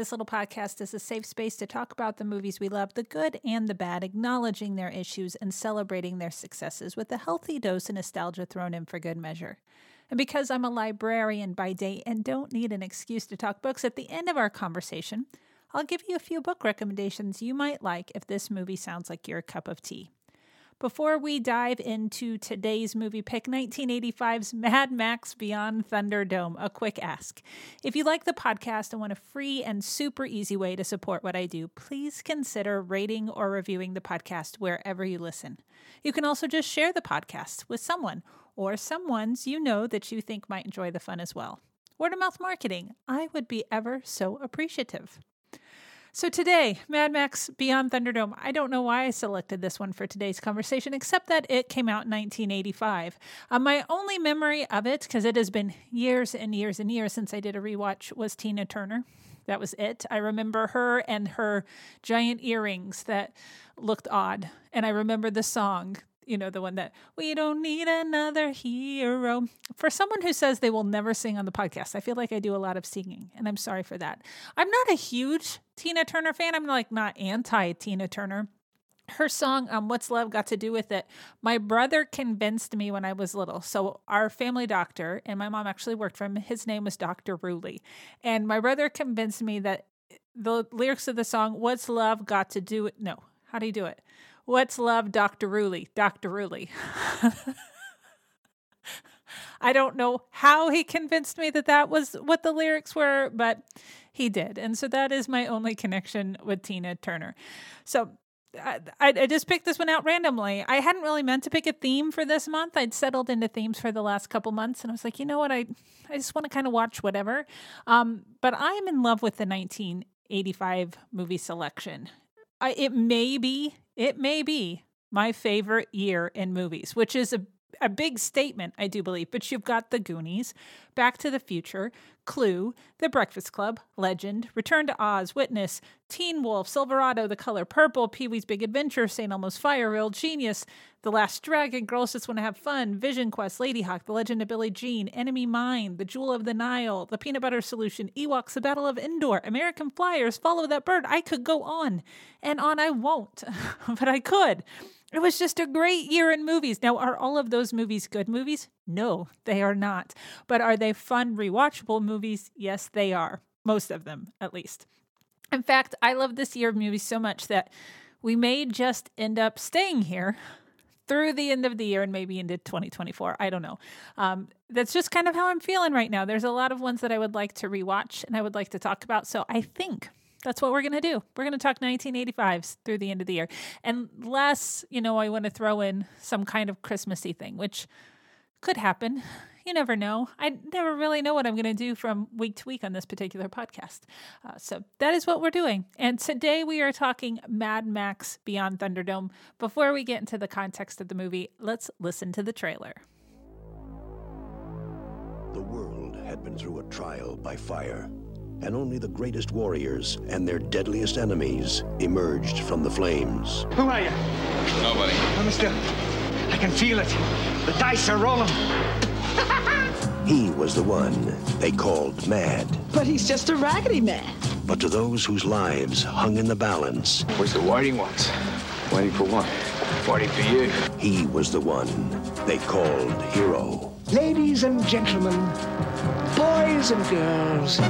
This little podcast is a safe space to talk about the movies we love, the good and the bad, acknowledging their issues and celebrating their successes with a healthy dose of nostalgia thrown in for good measure. And because I'm a librarian by day and don't need an excuse to talk books, at the end of our conversation, I'll give you a few book recommendations you might like if this movie sounds like your cup of tea. Before we dive into today's movie pick, 1985's Mad Max Beyond Thunderdome, a quick ask. If you like the podcast and want a free and super easy way to support what I do, please consider rating or reviewing the podcast wherever you listen. You can also just share the podcast with someone or someone's you know that you think might enjoy the fun as well. Word of mouth marketing, I would be ever so appreciative. So today, Mad Max Beyond Thunderdome. I don't know why I selected this one for today's conversation, except that it came out in 1985. Uh, my only memory of it, because it has been years and years and years since I did a rewatch, was Tina Turner. That was it. I remember her and her giant earrings that looked odd. And I remember the song you know, the one that we don't need another hero. For someone who says they will never sing on the podcast, I feel like I do a lot of singing, and I'm sorry for that. I'm not a huge Tina Turner fan. I'm like not anti Tina Turner. Her song, um, What's Love Got to Do with It? My brother convinced me when I was little. So, our family doctor, and my mom actually worked for him, his name was Dr. Ruley. And my brother convinced me that the lyrics of the song, What's Love Got to Do with No, how do you do it? What's love, Dr. Ruley? Dr. Ruley. I don't know how he convinced me that that was what the lyrics were, but he did. And so that is my only connection with Tina Turner. So I, I, just picked this one out randomly. I hadn't really meant to pick a theme for this month. I'd settled into themes for the last couple months, and I was like, you know what? I I just want to kind of watch whatever. Um, but I'm in love with the 1985 movie selection. I, it may be it may be my favorite year in movies, which is a, a big statement, I do believe. But you've got The Goonies, Back to the Future, Clue, The Breakfast Club, Legend, Return to Oz, Witness, Teen Wolf, Silverado, The Color Purple, Pee Wee's Big Adventure, St. Elmo's Fire, Real Genius, The Last Dragon, Girls Just Want to Have Fun, Vision Quest, Ladyhawke, The Legend of Billie Jean, Enemy Mine, The Jewel of the Nile, The Peanut Butter Solution, Ewoks, The Battle of Endor, American Flyers, Follow That Bird. I could go on and on. I won't, but I could. It was just a great year in movies. Now, are all of those movies good movies? No, they are not. But are they fun, rewatchable movies? Yes, they are. Most of them, at least. In fact, I love this year of movies so much that we may just end up staying here through the end of the year and maybe into 2024. I don't know. Um, that's just kind of how I'm feeling right now. There's a lot of ones that I would like to rewatch and I would like to talk about. So I think that's what we're going to do. We're going to talk 1985s through the end of the year. Unless, you know, I want to throw in some kind of Christmassy thing, which could happen you never know. I never really know what I'm going to do from week to week on this particular podcast. Uh, so that is what we're doing. And today we are talking Mad Max Beyond Thunderdome. Before we get into the context of the movie, let's listen to the trailer. The world had been through a trial by fire, and only the greatest warriors and their deadliest enemies emerged from the flames. Who are you? Nobody. Oh, mister, I can feel it. The dice are rolling. He was the one they called mad. But he's just a raggedy man. But to those whose lives hung in the balance, Where's the waiting ones? Waiting for what? Waiting for you. he was the one they called hero. Ladies and gentlemen, boys and girls,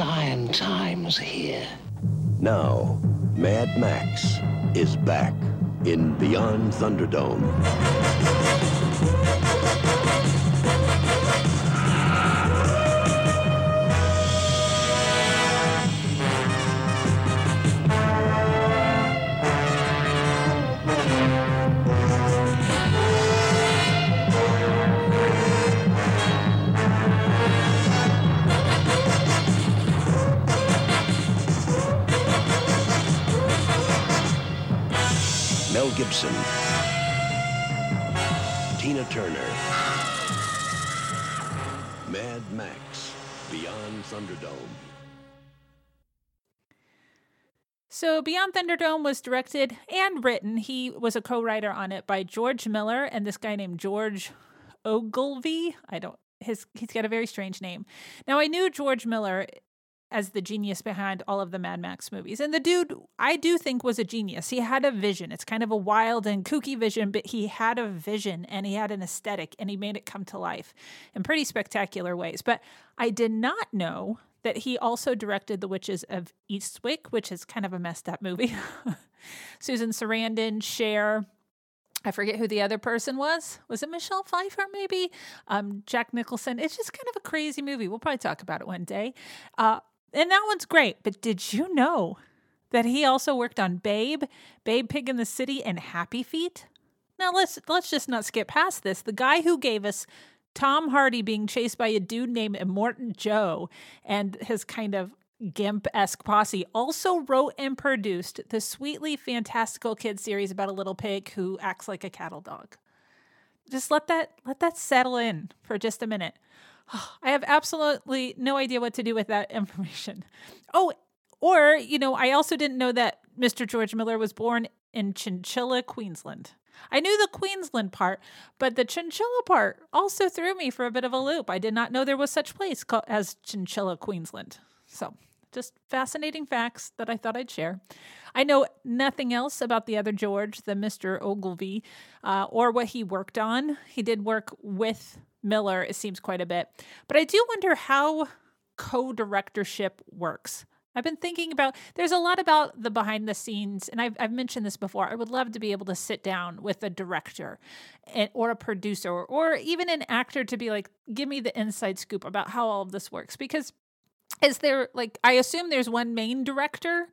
dying times here. Now, Mad Max is back in Beyond Thunderdome. Gibson, Tina Turner, Mad Max, Beyond Thunderdome. So, Beyond Thunderdome was directed and written. He was a co writer on it by George Miller and this guy named George Ogilvie. I don't his he's got a very strange name. Now I knew George Miller as the genius behind all of the Mad Max movies. And the dude, I do think, was a genius. He had a vision. It's kind of a wild and kooky vision, but he had a vision and he had an aesthetic and he made it come to life in pretty spectacular ways. But I did not know that he also directed The Witches of Eastwick, which is kind of a messed up movie. Susan Sarandon, Cher, I forget who the other person was. Was it Michelle Pfeiffer, maybe? Um, Jack Nicholson. It's just kind of a crazy movie. We'll probably talk about it one day. Uh, and that one's great. But did you know that he also worked on Babe, Babe Pig in the City, and Happy Feet? Now let's let's just not skip past this. The guy who gave us Tom Hardy being chased by a dude named Immortan Joe and his kind of Gimp esque posse also wrote and produced the sweetly fantastical kid series about a little pig who acts like a cattle dog. Just let that let that settle in for just a minute. I have absolutely no idea what to do with that information. Oh, or, you know, I also didn't know that Mr. George Miller was born in Chinchilla, Queensland. I knew the Queensland part, but the Chinchilla part also threw me for a bit of a loop. I did not know there was such place as Chinchilla, Queensland. So just fascinating facts that I thought I'd share. I know nothing else about the other George, the Mr. Ogilvie, uh, or what he worked on. He did work with Miller, it seems quite a bit. But I do wonder how co directorship works. I've been thinking about there's a lot about the behind the scenes, and I've, I've mentioned this before. I would love to be able to sit down with a director and, or a producer or, or even an actor to be like, give me the inside scoop about how all of this works. Because is there like I assume there's one main director.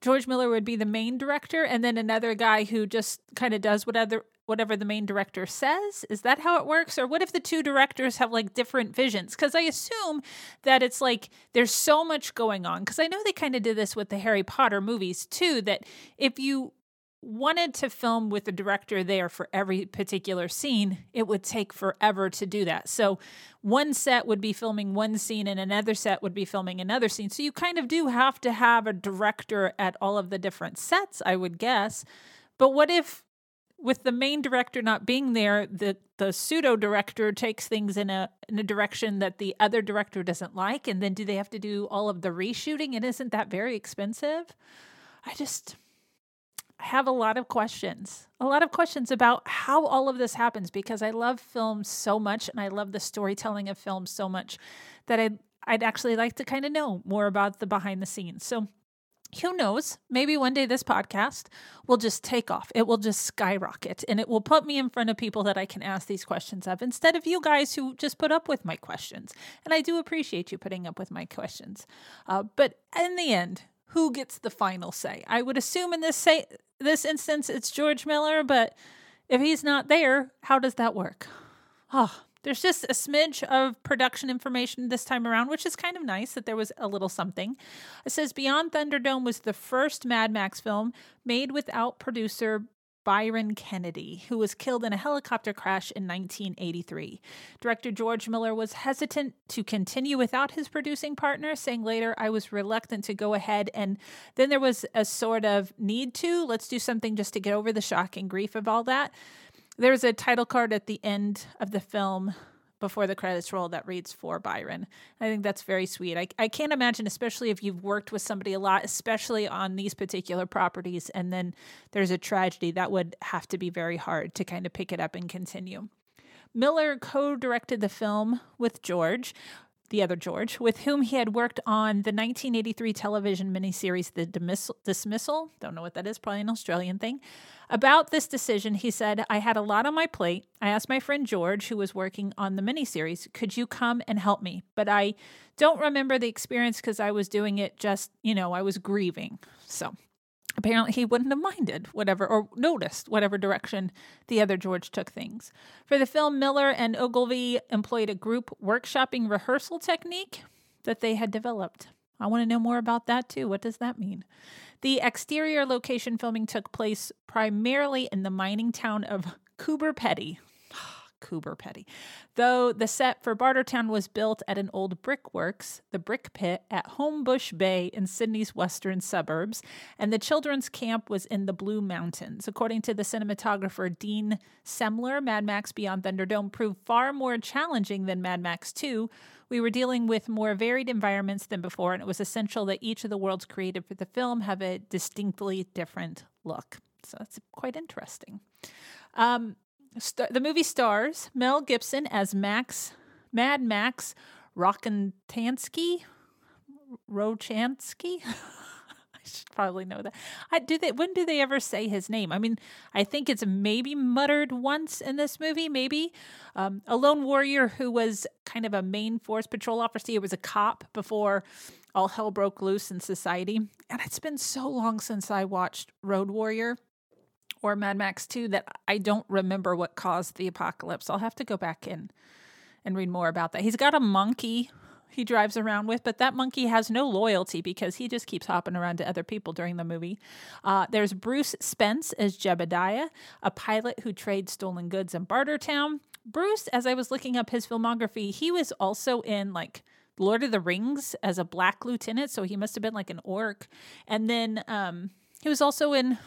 George Miller would be the main director, and then another guy who just kind of does whatever whatever the main director says. Is that how it works, or what if the two directors have like different visions? Because I assume that it's like there's so much going on. Because I know they kind of did this with the Harry Potter movies too. That if you wanted to film with the director there for every particular scene, it would take forever to do that. So, one set would be filming one scene and another set would be filming another scene. So, you kind of do have to have a director at all of the different sets, I would guess. But what if with the main director not being there, the the pseudo director takes things in a in a direction that the other director doesn't like and then do they have to do all of the reshooting and isn't that very expensive? I just have a lot of questions, a lot of questions about how all of this happens because I love film so much and I love the storytelling of film so much that I'd, I'd actually like to kind of know more about the behind the scenes. So, who knows? Maybe one day this podcast will just take off. It will just skyrocket and it will put me in front of people that I can ask these questions of instead of you guys who just put up with my questions. And I do appreciate you putting up with my questions. Uh, but in the end, who gets the final say? I would assume in this say this instance it's George Miller, but if he's not there, how does that work? Oh, there's just a smidge of production information this time around, which is kind of nice that there was a little something. It says Beyond Thunderdome was the first Mad Max film made without producer Byron Kennedy, who was killed in a helicopter crash in 1983. Director George Miller was hesitant to continue without his producing partner, saying later, I was reluctant to go ahead. And then there was a sort of need to, let's do something just to get over the shock and grief of all that. There's a title card at the end of the film before the credits roll that reads for Byron. I think that's very sweet. I, I can't imagine, especially if you've worked with somebody a lot, especially on these particular properties, and then there's a tragedy, that would have to be very hard to kind of pick it up and continue. Miller co directed the film with George, the other George, with whom he had worked on the 1983 television miniseries The Dismissal. Don't know what that is, probably an Australian thing. About this decision, he said, I had a lot on my plate. I asked my friend George, who was working on the miniseries, could you come and help me? But I don't remember the experience because I was doing it just, you know, I was grieving. So apparently he wouldn't have minded whatever or noticed whatever direction the other George took things. For the film, Miller and Ogilvie employed a group workshopping rehearsal technique that they had developed. I want to know more about that too. What does that mean? The exterior location filming took place primarily in the mining town of Coober Pedy. Cooper Petty. Though the set for Bartertown was built at an old brickworks, the Brick Pit at Homebush Bay in Sydney's western suburbs, and the children's camp was in the Blue Mountains. According to the cinematographer Dean Semler, Mad Max Beyond Thunderdome proved far more challenging than Mad Max 2. We were dealing with more varied environments than before, and it was essential that each of the worlds created for the film have a distinctly different look. So that's quite interesting. Um, st- the movie stars Mel Gibson as Max, Mad Max Rockantansky, Rochansky. I should probably know that. I do they when do they ever say his name? I mean, I think it's maybe muttered once in this movie, maybe. Um, a lone warrior who was kind of a main force patrol officer. He was a cop before all hell broke loose in society. And it's been so long since I watched Road Warrior or Mad Max 2 that I don't remember what caused the apocalypse. I'll have to go back in and read more about that. He's got a monkey he drives around with, but that monkey has no loyalty because he just keeps hopping around to other people during the movie. Uh, there's Bruce Spence as Jebediah, a pilot who trades stolen goods in Bartertown. Bruce, as I was looking up his filmography, he was also in like Lord of the Rings as a black lieutenant, so he must have been like an orc. And then um, he was also in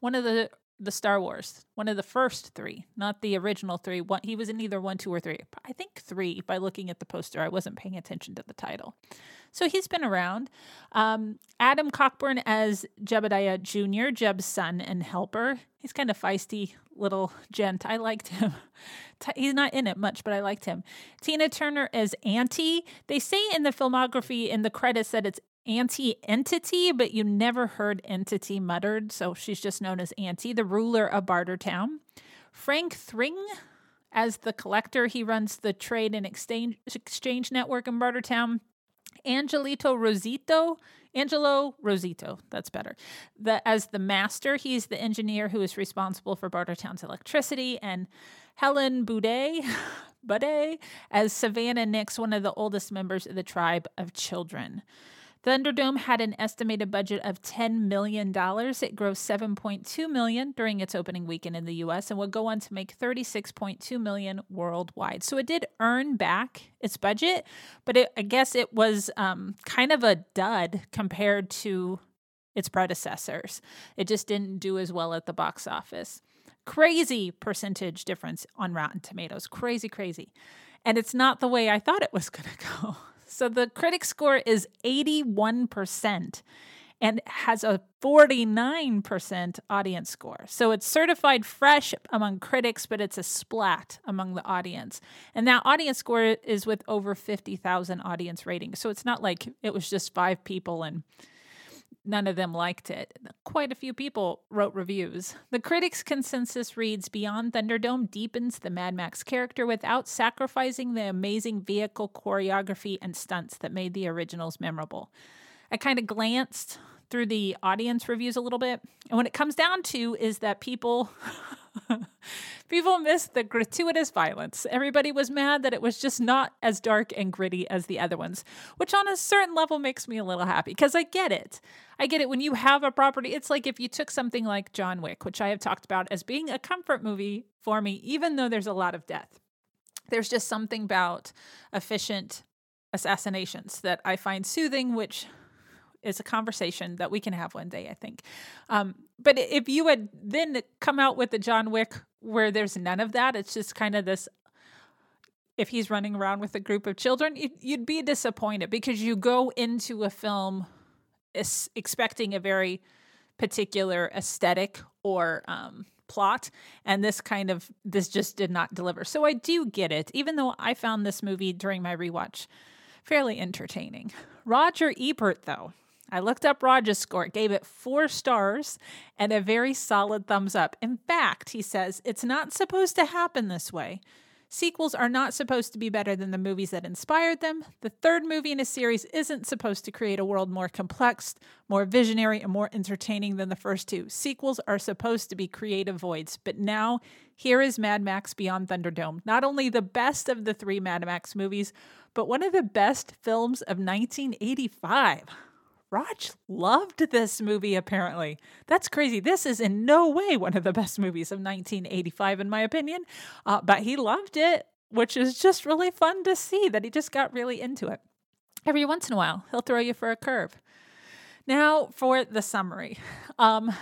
one of the the Star Wars, one of the first three, not the original three. One, he was in either one, two, or three. I think three by looking at the poster. I wasn't paying attention to the title. So he's been around. Um, Adam Cockburn as Jebediah Jr., Jeb's son and helper. He's kind of feisty little gent. I liked him. He's not in it much, but I liked him. Tina Turner as Auntie. They say in the filmography in the credits that it's Auntie Entity, but you never heard Entity muttered, so she's just known as Auntie, the ruler of Bartertown. Frank Thring as the collector, he runs the trade and exchange exchange network in Bartertown. Angelito Rossitto, Angelo Rossitto, that's better. The, as the master, he's the engineer who is responsible for Bartertown's electricity, and Helen Buday, Buday as Savannah Nix, one of the oldest members of the tribe of children. Thunderdome had an estimated budget of $10 million. It grossed 7.2 million during its opening weekend in the US and would go on to make 36.2 million worldwide. So it did earn back its budget, but it, I guess it was um, kind of a dud compared to its predecessors. It just didn't do as well at the box office. Crazy percentage difference on Rotten Tomatoes. Crazy, crazy. And it's not the way I thought it was going to go. So the critic score is 81% and has a 49% audience score. So it's certified fresh among critics, but it's a splat among the audience. And that audience score is with over 50,000 audience ratings. So it's not like it was just five people and none of them liked it. Quite a few people wrote reviews. The critics' consensus reads Beyond Thunderdome deepens the Mad Max character without sacrificing the amazing vehicle choreography and stunts that made the originals memorable. I kind of glanced through the audience reviews a little bit, and what it comes down to is that people People missed the gratuitous violence. Everybody was mad that it was just not as dark and gritty as the other ones, which on a certain level makes me a little happy because I get it. I get it when you have a property. It's like if you took something like John Wick, which I have talked about as being a comfort movie for me, even though there's a lot of death. There's just something about efficient assassinations that I find soothing, which is a conversation that we can have one day, I think. Um, but if you had then come out with the John Wick where there's none of that, it's just kind of this. If he's running around with a group of children, you'd be disappointed because you go into a film expecting a very particular aesthetic or um, plot and this kind of this just did not deliver so i do get it even though i found this movie during my rewatch fairly entertaining roger ebert though I looked up Roger's score, gave it four stars and a very solid thumbs up. In fact, he says, it's not supposed to happen this way. Sequels are not supposed to be better than the movies that inspired them. The third movie in a series isn't supposed to create a world more complex, more visionary, and more entertaining than the first two. Sequels are supposed to be creative voids. But now, here is Mad Max Beyond Thunderdome. Not only the best of the three Mad Max movies, but one of the best films of 1985. Raj loved this movie, apparently. That's crazy. This is in no way one of the best movies of 1985, in my opinion, uh, but he loved it, which is just really fun to see that he just got really into it. Every once in a while, he'll throw you for a curve. Now for the summary. Um,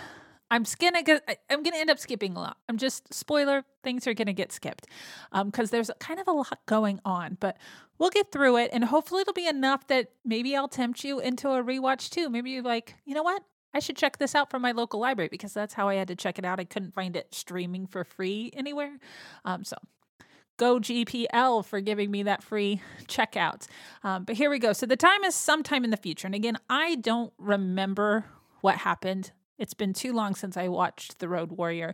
I'm gonna get, I'm gonna end up skipping a lot. I'm just spoiler things are gonna get skipped because um, there's kind of a lot going on, but we'll get through it and hopefully it'll be enough that maybe I'll tempt you into a rewatch too. Maybe you're like, you know what? I should check this out from my local library because that's how I had to check it out. I couldn't find it streaming for free anywhere. Um, so go GPL for giving me that free checkout. Um, but here we go. So the time is sometime in the future. And again, I don't remember what happened it's been too long since I watched The Road Warrior.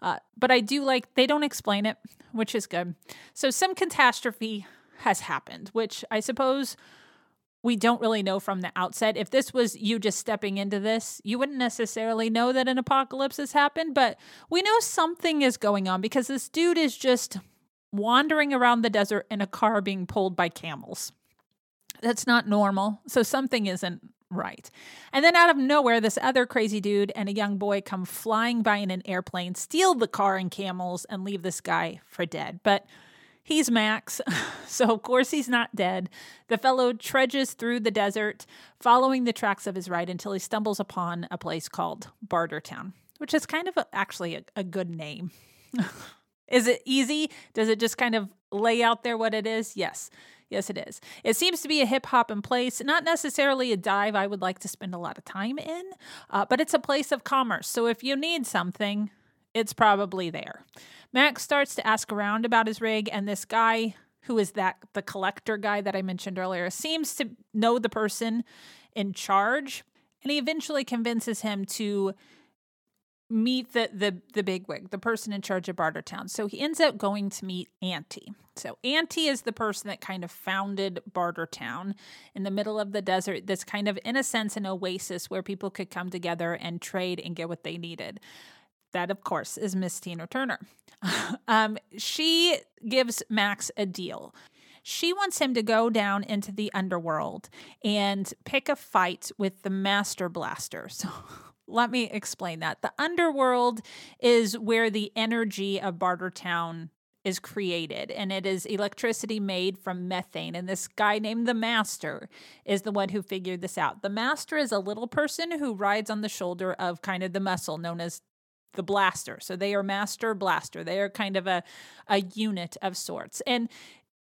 Uh, but I do like, they don't explain it, which is good. So some catastrophe has happened, which I suppose we don't really know from the outset. If this was you just stepping into this, you wouldn't necessarily know that an apocalypse has happened, but we know something is going on because this dude is just wandering around the desert in a car being pulled by camels. That's not normal. So something isn't right. And then out of nowhere, this other crazy dude and a young boy come flying by in an airplane, steal the car and camels, and leave this guy for dead. But he's Max, so of course he's not dead. The fellow trudges through the desert, following the tracks of his ride until he stumbles upon a place called Bartertown, which is kind of a, actually a, a good name. is it easy? Does it just kind of lay out there what it is? Yes. Yes, it is. It seems to be a hip hop in place, not necessarily a dive I would like to spend a lot of time in, uh, but it's a place of commerce. So if you need something, it's probably there. Max starts to ask around about his rig, and this guy who is that the collector guy that I mentioned earlier seems to know the person in charge, and he eventually convinces him to meet the the the bigwig, the person in charge of Bartertown. So he ends up going to meet Auntie. So Auntie is the person that kind of founded Bartertown in the middle of the desert. This kind of, in a sense, an oasis where people could come together and trade and get what they needed. That, of course, is Miss Tina Turner. um, she gives Max a deal. She wants him to go down into the underworld and pick a fight with the Master Blaster. So let me explain that. The underworld is where the energy of Bartertown is created, and it is electricity made from methane. And this guy named the Master is the one who figured this out. The Master is a little person who rides on the shoulder of kind of the muscle known as the blaster. So they are master blaster. They are kind of a, a unit of sorts. And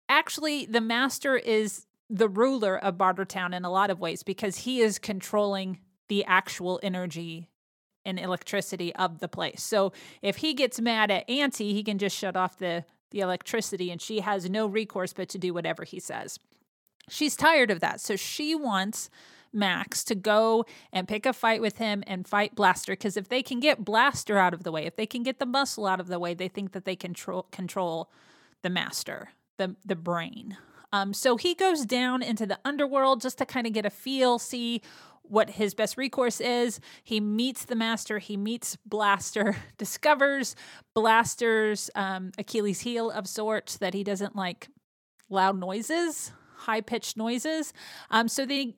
actually, the master is the ruler of Bartertown in a lot of ways because he is controlling the actual energy and electricity of the place. So if he gets mad at Auntie, he can just shut off the, the electricity and she has no recourse but to do whatever he says. She's tired of that. So she wants Max to go and pick a fight with him and fight Blaster because if they can get Blaster out of the way, if they can get the muscle out of the way, they think that they control control the master, the the brain. Um, so he goes down into the underworld just to kind of get a feel, see what his best recourse is. He meets the master, he meets Blaster, discovers Blaster's um, Achilles heel of sorts that he doesn't like loud noises, high pitched noises. Um, so the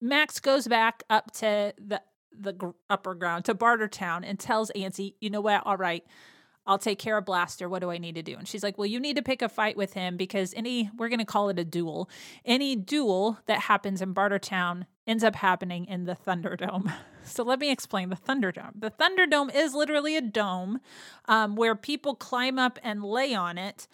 Max goes back up to the the upper ground to Bartertown and tells Auntie, you know what? All right, I'll take care of Blaster. What do I need to do? And she's like, Well, you need to pick a fight with him because any, we're going to call it a duel. Any duel that happens in Bartertown ends up happening in the Thunderdome. So let me explain the Thunderdome. The Thunderdome is literally a dome um, where people climb up and lay on it.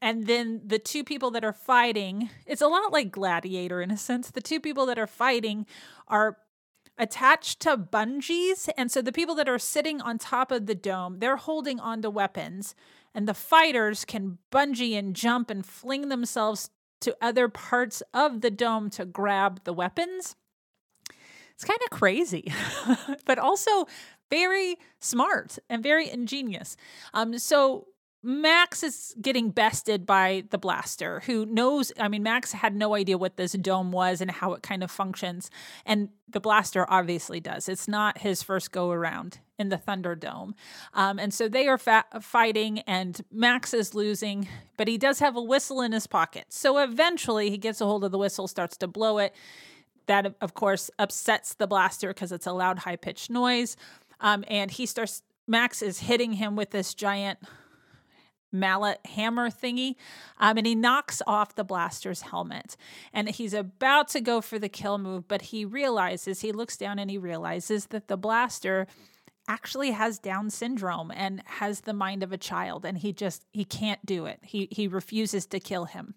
And then the two people that are fighting, it's a lot like Gladiator in a sense. The two people that are fighting are attached to bungees. And so the people that are sitting on top of the dome, they're holding onto weapons. And the fighters can bungee and jump and fling themselves to other parts of the dome to grab the weapons. It's kind of crazy, but also very smart and very ingenious. Um, so Max is getting bested by the blaster, who knows. I mean, Max had no idea what this dome was and how it kind of functions. And the blaster obviously does. It's not his first go around in the Thunderdome. Um, and so they are fa- fighting, and Max is losing, but he does have a whistle in his pocket. So eventually he gets a hold of the whistle, starts to blow it. That, of course, upsets the blaster because it's a loud, high pitched noise. Um, and he starts, Max is hitting him with this giant mallet hammer thingy. Um, and he knocks off the blaster's helmet. And he's about to go for the kill move, but he realizes, he looks down and he realizes that the blaster actually has down syndrome and has the mind of a child and he just he can't do it he he refuses to kill him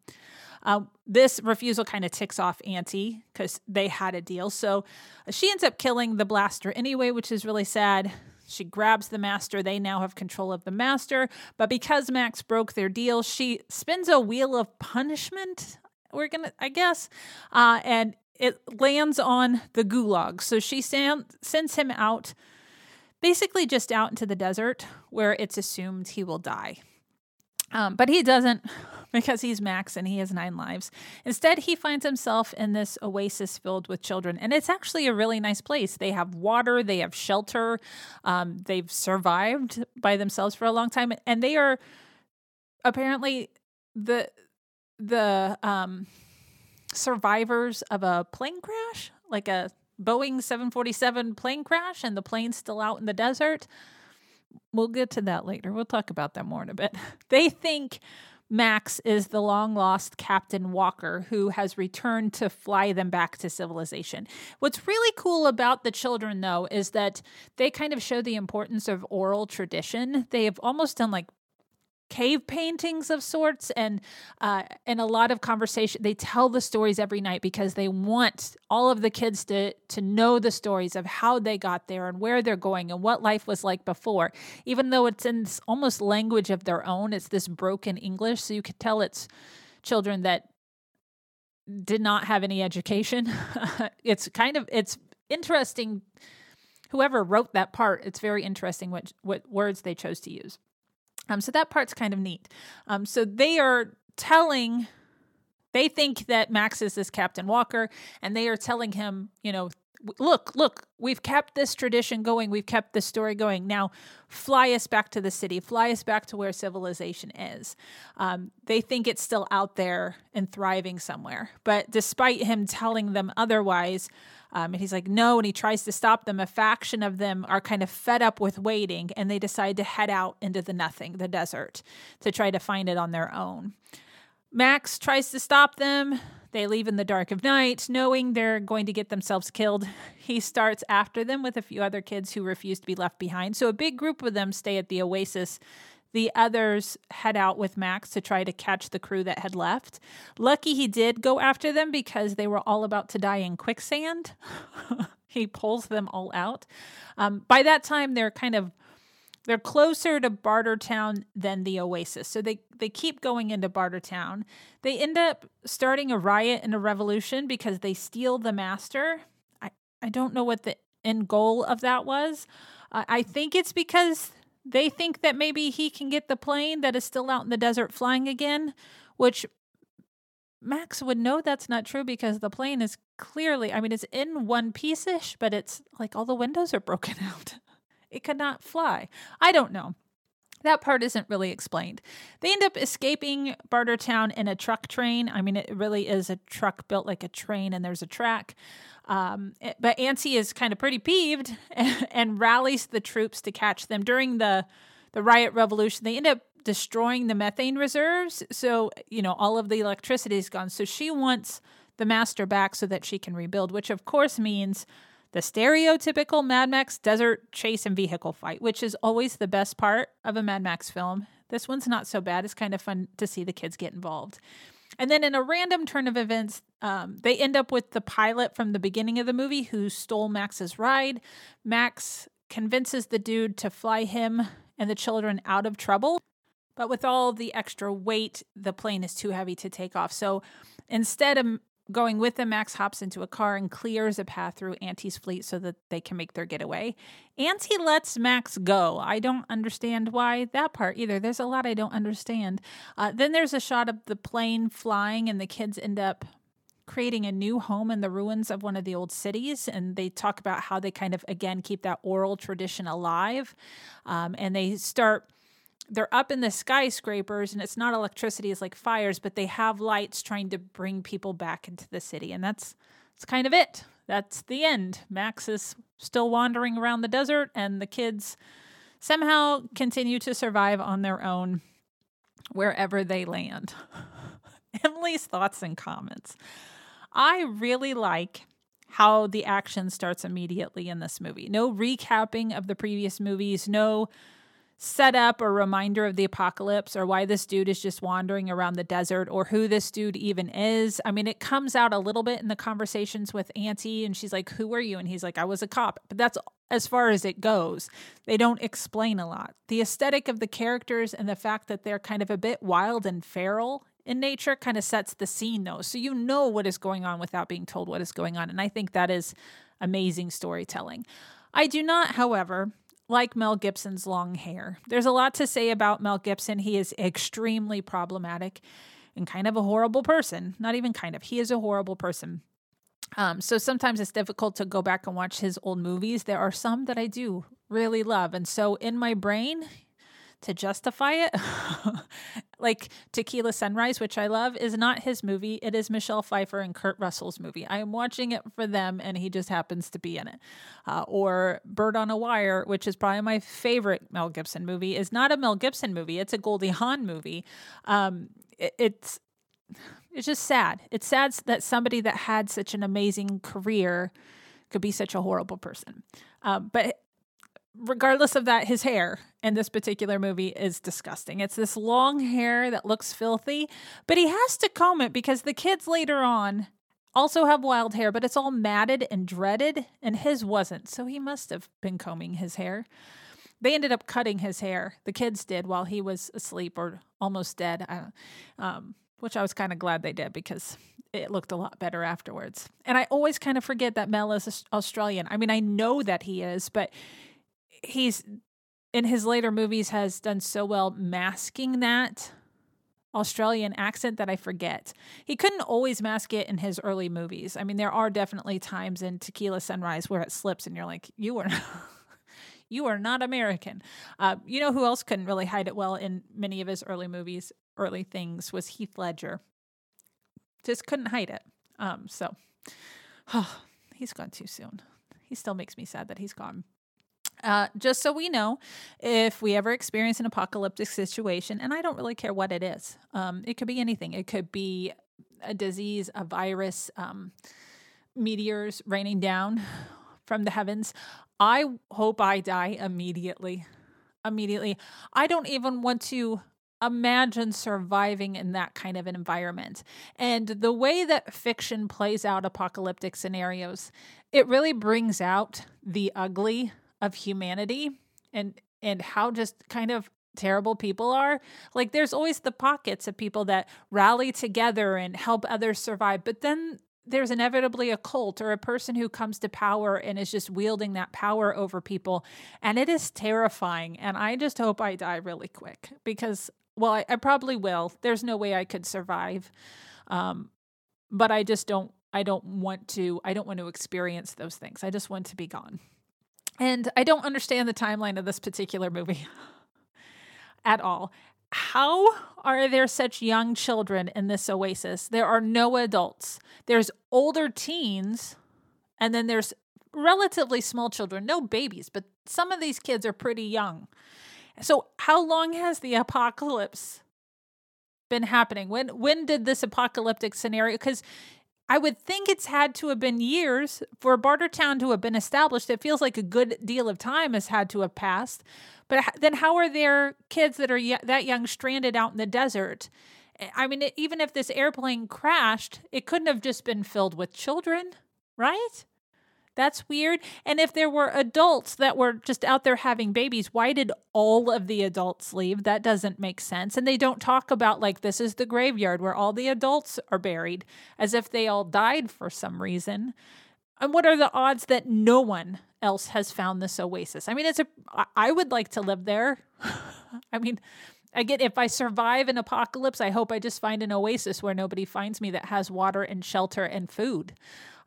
uh, this refusal kind of ticks off auntie because they had a deal so she ends up killing the blaster anyway which is really sad she grabs the master. They now have control of the master. But because Max broke their deal, she spins a wheel of punishment. We're going to, I guess. Uh, and it lands on the gulag. So she send, sends him out, basically just out into the desert where it's assumed he will die. Um, but he doesn't because he's Max and he has nine lives. Instead, he finds himself in this oasis filled with children. And it's actually a really nice place. They have water, they have shelter, um, they've survived by themselves for a long time. And they are apparently the the um, survivors of a plane crash, like a Boeing 747 plane crash, and the plane's still out in the desert. We'll get to that later. We'll talk about that more in a bit. They think Max is the long lost Captain Walker who has returned to fly them back to civilization. What's really cool about the children, though, is that they kind of show the importance of oral tradition. They have almost done like cave paintings of sorts and uh, and a lot of conversation they tell the stories every night because they want all of the kids to to know the stories of how they got there and where they're going and what life was like before. Even though it's in almost language of their own it's this broken english so you could tell it's children that did not have any education. It's kind of it's interesting. Whoever wrote that part it's very interesting what what words they chose to use um, so that part's kind of neat. Um, so they are telling, they think that Max is this Captain Walker, and they are telling him, you know, look, look, we've kept this tradition going. We've kept this story going. Now, fly us back to the city, fly us back to where civilization is. Um, they think it's still out there and thriving somewhere. But despite him telling them otherwise, um, and he's like, no, and he tries to stop them. A faction of them are kind of fed up with waiting, and they decide to head out into the nothing, the desert, to try to find it on their own. Max tries to stop them. They leave in the dark of night, knowing they're going to get themselves killed. He starts after them with a few other kids who refuse to be left behind. So a big group of them stay at the oasis the others head out with Max to try to catch the crew that had left. Lucky he did go after them because they were all about to die in quicksand. he pulls them all out. Um, by that time, they're kind of they're closer to Bartertown than the Oasis. So they, they keep going into Bartertown. They end up starting a riot and a revolution because they steal the master. I, I don't know what the end goal of that was. Uh, I think it's because they think that maybe he can get the plane that is still out in the desert flying again, which Max would know that's not true because the plane is clearly, I mean, it's in one piece ish, but it's like all the windows are broken out. It could not fly. I don't know. That part isn't really explained. They end up escaping Bartertown in a truck train. I mean, it really is a truck built like a train, and there's a track. Um, eh, but Auntie is kind of pretty peeved and, and rallies the troops to catch them during the the riot revolution. They end up destroying the methane reserves, so you know all of the electricity is gone. So she wants the master back so that she can rebuild, which of course means the stereotypical Mad Max desert chase and vehicle fight, which is always the best part of a Mad Max film. This one's not so bad. It's kind of fun to see the kids get involved. And then in a random turn of events, um, they end up with the pilot from the beginning of the movie who stole Max's ride. Max convinces the dude to fly him and the children out of trouble. But with all the extra weight, the plane is too heavy to take off. So instead of Going with them, Max hops into a car and clears a path through Auntie's fleet so that they can make their getaway. Auntie lets Max go. I don't understand why that part either. There's a lot I don't understand. Uh, then there's a shot of the plane flying, and the kids end up creating a new home in the ruins of one of the old cities. And they talk about how they kind of, again, keep that oral tradition alive. Um, and they start they're up in the skyscrapers and it's not electricity it's like fires but they have lights trying to bring people back into the city and that's it's kind of it. That's the end. Max is still wandering around the desert, and the kids somehow continue to survive on their own wherever they land. Emily's thoughts and comments. I really like how the action starts immediately in this movie. No recapping of the previous movies, no setup or reminder of the apocalypse or why this dude is just wandering around the desert or who this dude even is. I mean, it comes out a little bit in the conversations with Auntie, and she's like, Who are you? And he's like, I was a cop. But that's as far as it goes. They don't explain a lot. The aesthetic of the characters and the fact that they're kind of a bit wild and feral in nature kind of sets the scene, though. So you know what is going on without being told what is going on. And I think that is amazing storytelling. I do not, however, like Mel Gibson's long hair. There's a lot to say about Mel Gibson. He is extremely problematic and kind of a horrible person. Not even kind of, he is a horrible person. Um, so sometimes it's difficult to go back and watch his old movies. There are some that I do really love. And so in my brain, to justify it, like Tequila Sunrise, which I love, is not his movie. It is Michelle Pfeiffer and Kurt Russell's movie. I am watching it for them, and he just happens to be in it. Uh, or Bird on a Wire, which is probably my favorite Mel Gibson movie, is not a Mel Gibson movie. It's a Goldie Hawn movie. Um, it, it's it's just sad. It's sad that somebody that had such an amazing career could be such a horrible person. Um, but regardless of that, his hair in this particular movie is disgusting. It's this long hair that looks filthy, but he has to comb it because the kids later on also have wild hair, but it's all matted and dreaded, and his wasn't. So he must have been combing his hair. They ended up cutting his hair. The kids did while he was asleep or almost dead, um, which I was kind of glad they did because it looked a lot better afterwards. And I always kind of forget that Mel is Australian. I mean, I know that he is, but he's in his later movies has done so well masking that Australian accent that I forget. He couldn't always mask it in his early movies. I mean, there are definitely times in Tequila Sunrise where it slips and you're like, you are you are not American. Uh, you know who else couldn't really hide it well in many of his early movies, early things was Heath Ledger. Just couldn't hide it. Um, so oh, he's gone too soon. He still makes me sad that he's gone. Uh, just so we know, if we ever experience an apocalyptic situation, and I don't really care what it is, um, it could be anything. It could be a disease, a virus, um, meteors raining down from the heavens. I hope I die immediately. Immediately. I don't even want to imagine surviving in that kind of an environment. And the way that fiction plays out apocalyptic scenarios, it really brings out the ugly of humanity and and how just kind of terrible people are. Like there's always the pockets of people that rally together and help others survive, but then there's inevitably a cult or a person who comes to power and is just wielding that power over people. And it is terrifying. And I just hope I die really quick because, well, I, I probably will. There's no way I could survive. Um, but I just don't, I don't want to, I don't want to experience those things. I just want to be gone. And I don't understand the timeline of this particular movie at all. How are there such young children in this oasis? There are no adults. There's older teens, and then there's relatively small children, no babies, but some of these kids are pretty young. So, how long has the apocalypse been happening? When when did this apocalyptic scenario cuz I would think it's had to have been years for Bartertown to have been established. It feels like a good deal of time has had to have passed. But then, how are there kids that are that young stranded out in the desert? Eh, I mean, even if this airplane crashed, it couldn't have just been filled with children, right? That's weird. And if there were adults that were just out there having babies, why did all of the adults leave? That doesn't make sense. And they don't talk about, like, this is the graveyard where all the adults are buried as if they all died for some reason. And what are the odds that no one else has found this oasis? I mean, it's a, I would like to live there. I mean, get if I survive an apocalypse, I hope I just find an oasis where nobody finds me that has water and shelter and food.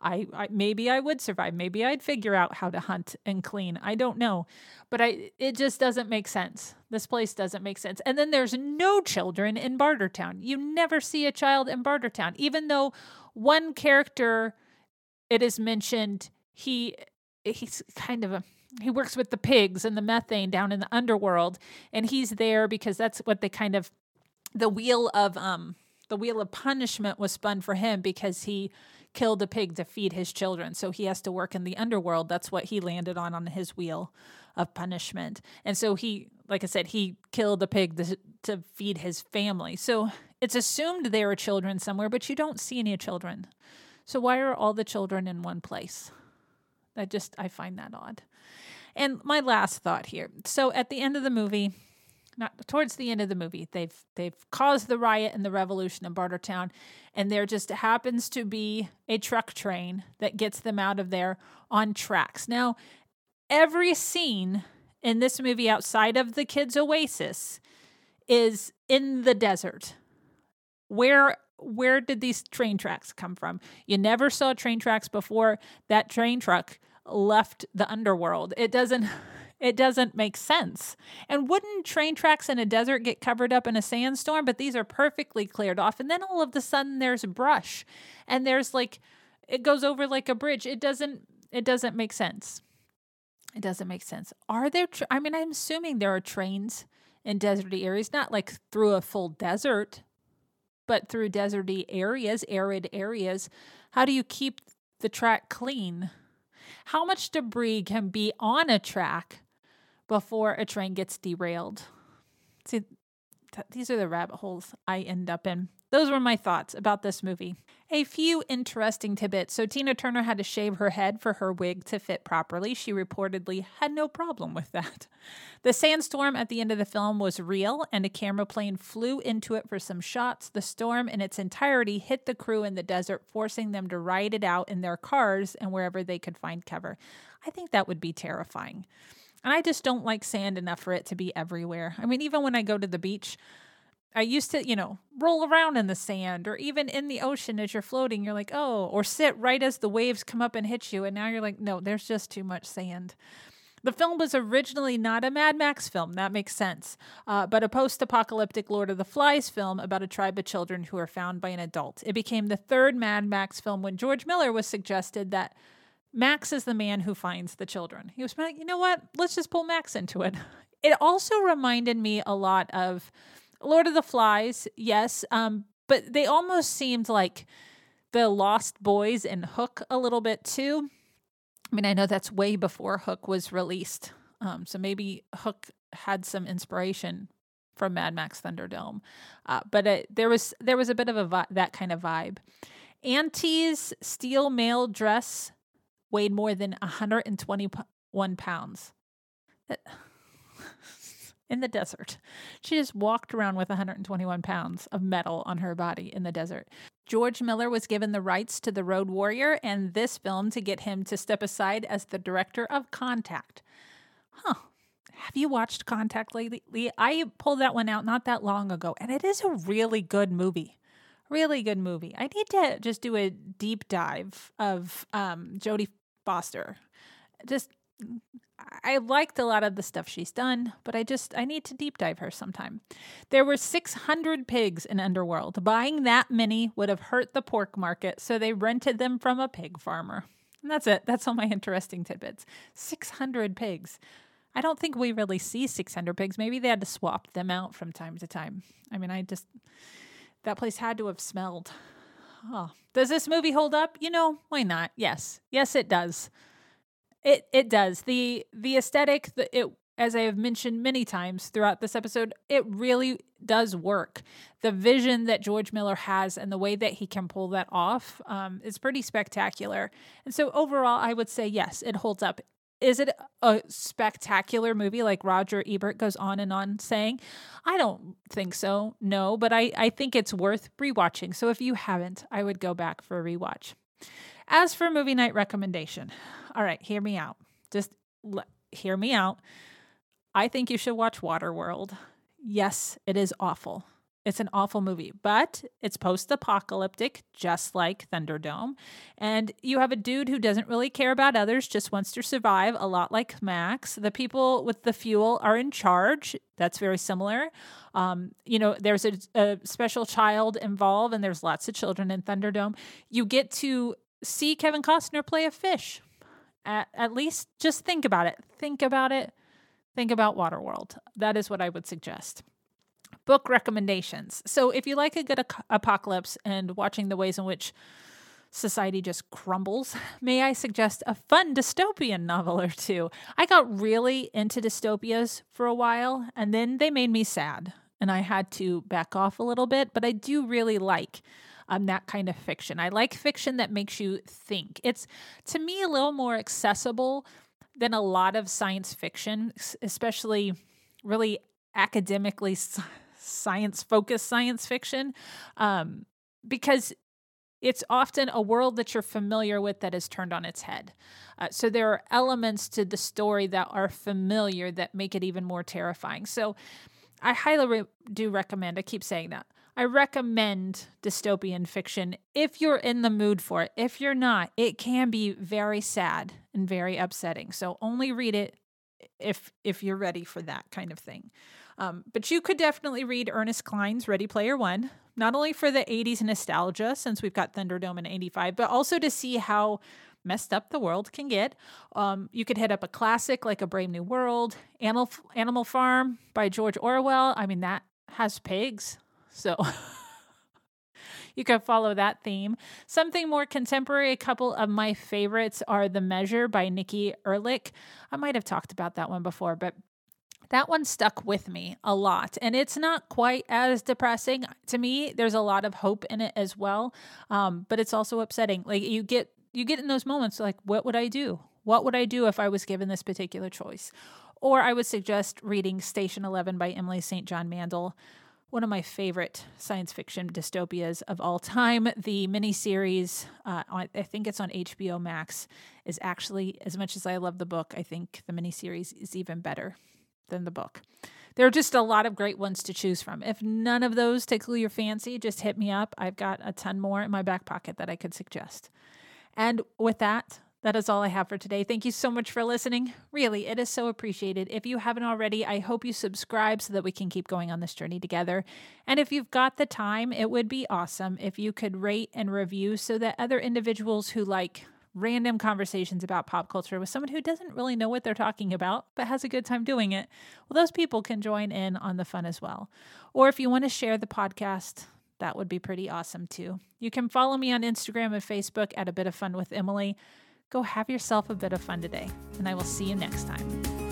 I, I, maybe I would survive. Maybe I'd figure out how to hunt and clean. I don't know. But I it just doesn't make sense. This place doesn't make sense. And then there's no children in Bartertown. You never see a child in Bartertown even though one character it is mentioned he he's kind of a he works with the pigs and the methane down in the underworld and he's there because that's what they kind of the wheel of um the wheel of punishment was spun for him because he killed a pig to feed his children. So he has to work in the underworld. That's what he landed on on his wheel of punishment. And so he like i said he killed a pig to, to feed his family. So it's assumed there are children somewhere but you don't see any children. So why are all the children in one place? I just I find that odd. And my last thought here. So at the end of the movie, not towards the end of the movie, they've they've caused the riot and the revolution in Bartertown, and there just happens to be a truck train that gets them out of there on tracks. Now, every scene in this movie outside of the kids' oasis is in the desert. Where where did these train tracks come from? You never saw train tracks before that train truck left the underworld. It doesn't it doesn't make sense. And wouldn't train tracks in a desert get covered up in a sandstorm? But these are perfectly cleared off. And then all of a the sudden there's brush and there's like it goes over like a bridge. It doesn't it doesn't make sense. It doesn't make sense. Are there tra- I mean I'm assuming there are trains in deserty areas, not like through a full desert, but through deserty areas, arid areas. How do you keep the track clean? how much debris can be on a track before a train gets derailed. See, th- these are the rabbit holes I end up in. Those were my thoughts about this movie. A few interesting tidbits. So, Tina Turner had to shave her head for her wig to fit properly. She reportedly had no problem with that. The sandstorm at the end of the film was real, and a camera plane flew into it for some shots. The storm in its entirety hit the crew in the desert, forcing them to ride it out in their cars and wherever they could find cover. I think that would be terrifying. And I just don't like sand enough for it to be everywhere. I mean, even when I go to the beach, I used to, you know, roll around in the sand or even in the ocean as you're floating. You're like, oh, or sit right as the waves come up and hit you. And now you're like, no, there's just too much sand. The film was originally not a Mad Max film, that makes sense, uh, but a post apocalyptic Lord of the Flies film about a tribe of children who are found by an adult. It became the third Mad Max film when George Miller was suggested that Max is the man who finds the children. He was like, you know what? Let's just pull Max into it. It also reminded me a lot of Lord of the Flies, yes, um, but they almost seemed like the Lost Boys and Hook a little bit too. I mean, I know that's way before Hook was released, um, so maybe Hook had some inspiration from Mad Max Thunderdome, uh, but it, there was there was a bit of a vi- that kind of vibe. Auntie's steel mail dress weighed more than 121 pounds. In the desert. She just walked around with 121 pounds of metal on her body in the desert. George Miller was given the rights to The Road Warrior and this film to get him to step aside as the director of Contact. Huh. Have you watched Contact lately? I pulled that one out not that long ago, and it is a really good movie. Really good movie. I need to just do a deep dive of um, Jodie Foster. Just I liked a lot of the stuff she's done, but I just I need to deep dive her sometime. There were 600 pigs in Underworld. Buying that many would have hurt the pork market, so they rented them from a pig farmer. And that's it. That's all my interesting tidbits. 600 pigs. I don't think we really see 600 pigs. Maybe they had to swap them out from time to time. I mean, I just that place had to have smelled. Oh, does this movie hold up? You know, why not? Yes. Yes, it does. It it does. The the aesthetic, the, it as I have mentioned many times throughout this episode, it really does work. The vision that George Miller has and the way that he can pull that off um, is pretty spectacular. And so, overall, I would say yes, it holds up. Is it a spectacular movie like Roger Ebert goes on and on saying? I don't think so, no, but I, I think it's worth rewatching. So, if you haven't, I would go back for a rewatch. As for movie night recommendation, all right, hear me out. Just hear me out. I think you should watch Waterworld. Yes, it is awful. It's an awful movie, but it's post apocalyptic, just like Thunderdome. And you have a dude who doesn't really care about others, just wants to survive, a lot like Max. The people with the fuel are in charge. That's very similar. Um, you know, there's a, a special child involved, and there's lots of children in Thunderdome. You get to see Kevin Costner play a fish. At, at least just think about it. Think about it. Think about Waterworld. That is what I would suggest. Book recommendations. So, if you like a good apocalypse and watching the ways in which society just crumbles, may I suggest a fun dystopian novel or two? I got really into dystopias for a while, and then they made me sad, and I had to back off a little bit, but I do really like um, that kind of fiction. I like fiction that makes you think. It's, to me, a little more accessible than a lot of science fiction, especially really academically science focused science fiction, um, because it's often a world that you're familiar with that is turned on its head. Uh, so there are elements to the story that are familiar that make it even more terrifying. So I highly re- do recommend, I keep saying that. I recommend dystopian fiction if you're in the mood for it. If you're not, it can be very sad and very upsetting. So only read it if if you're ready for that kind of thing. Um, but you could definitely read Ernest Cline's Ready Player One, not only for the 80s nostalgia, since we've got Thunderdome in 85, but also to see how messed up the world can get. Um, you could hit up a classic like A Brave New World, Animal, Animal Farm by George Orwell. I mean, that has pigs. So. you could follow that theme. Something more contemporary, a couple of my favorites are The Measure by Nikki Erlick. I might have talked about that one before, but that one stuck with me a lot. And it's not quite as depressing. To me, there's a lot of hope in it as well. Um, but it's also upsetting. Like you get you get in those moments like, what would I do? What would I do if I was given this particular choice? Or I would suggest reading Station Eleven by Emily St. John Mandel one of my favorite science fiction dystopias of all time. The miniseries, uh, I think it's on HBO Max, is actually, as much as I love the book, I think the miniseries is even better than the book. There are just a lot of great ones to choose from. If none of those tickle your fancy, just hit me up. I've got a ton more in my back pocket that I could suggest. And with that, that is all I have for today. Thank you so much for listening. Really, it is so appreciated. If you haven't already, I hope you subscribe so that we can keep going on this journey together. And if you've got the time, it would be awesome if you could rate and review so that other individuals who like random conversations about pop culture with someone who doesn't really know what they're talking about but has a good time doing it, well, those people can join in on the fun as well. Or if you want to share the podcast, that would be pretty awesome too. You can follow me on Instagram and Facebook at A Bit of Fun with Emily. Go have yourself a bit of fun today, and I will see you next time.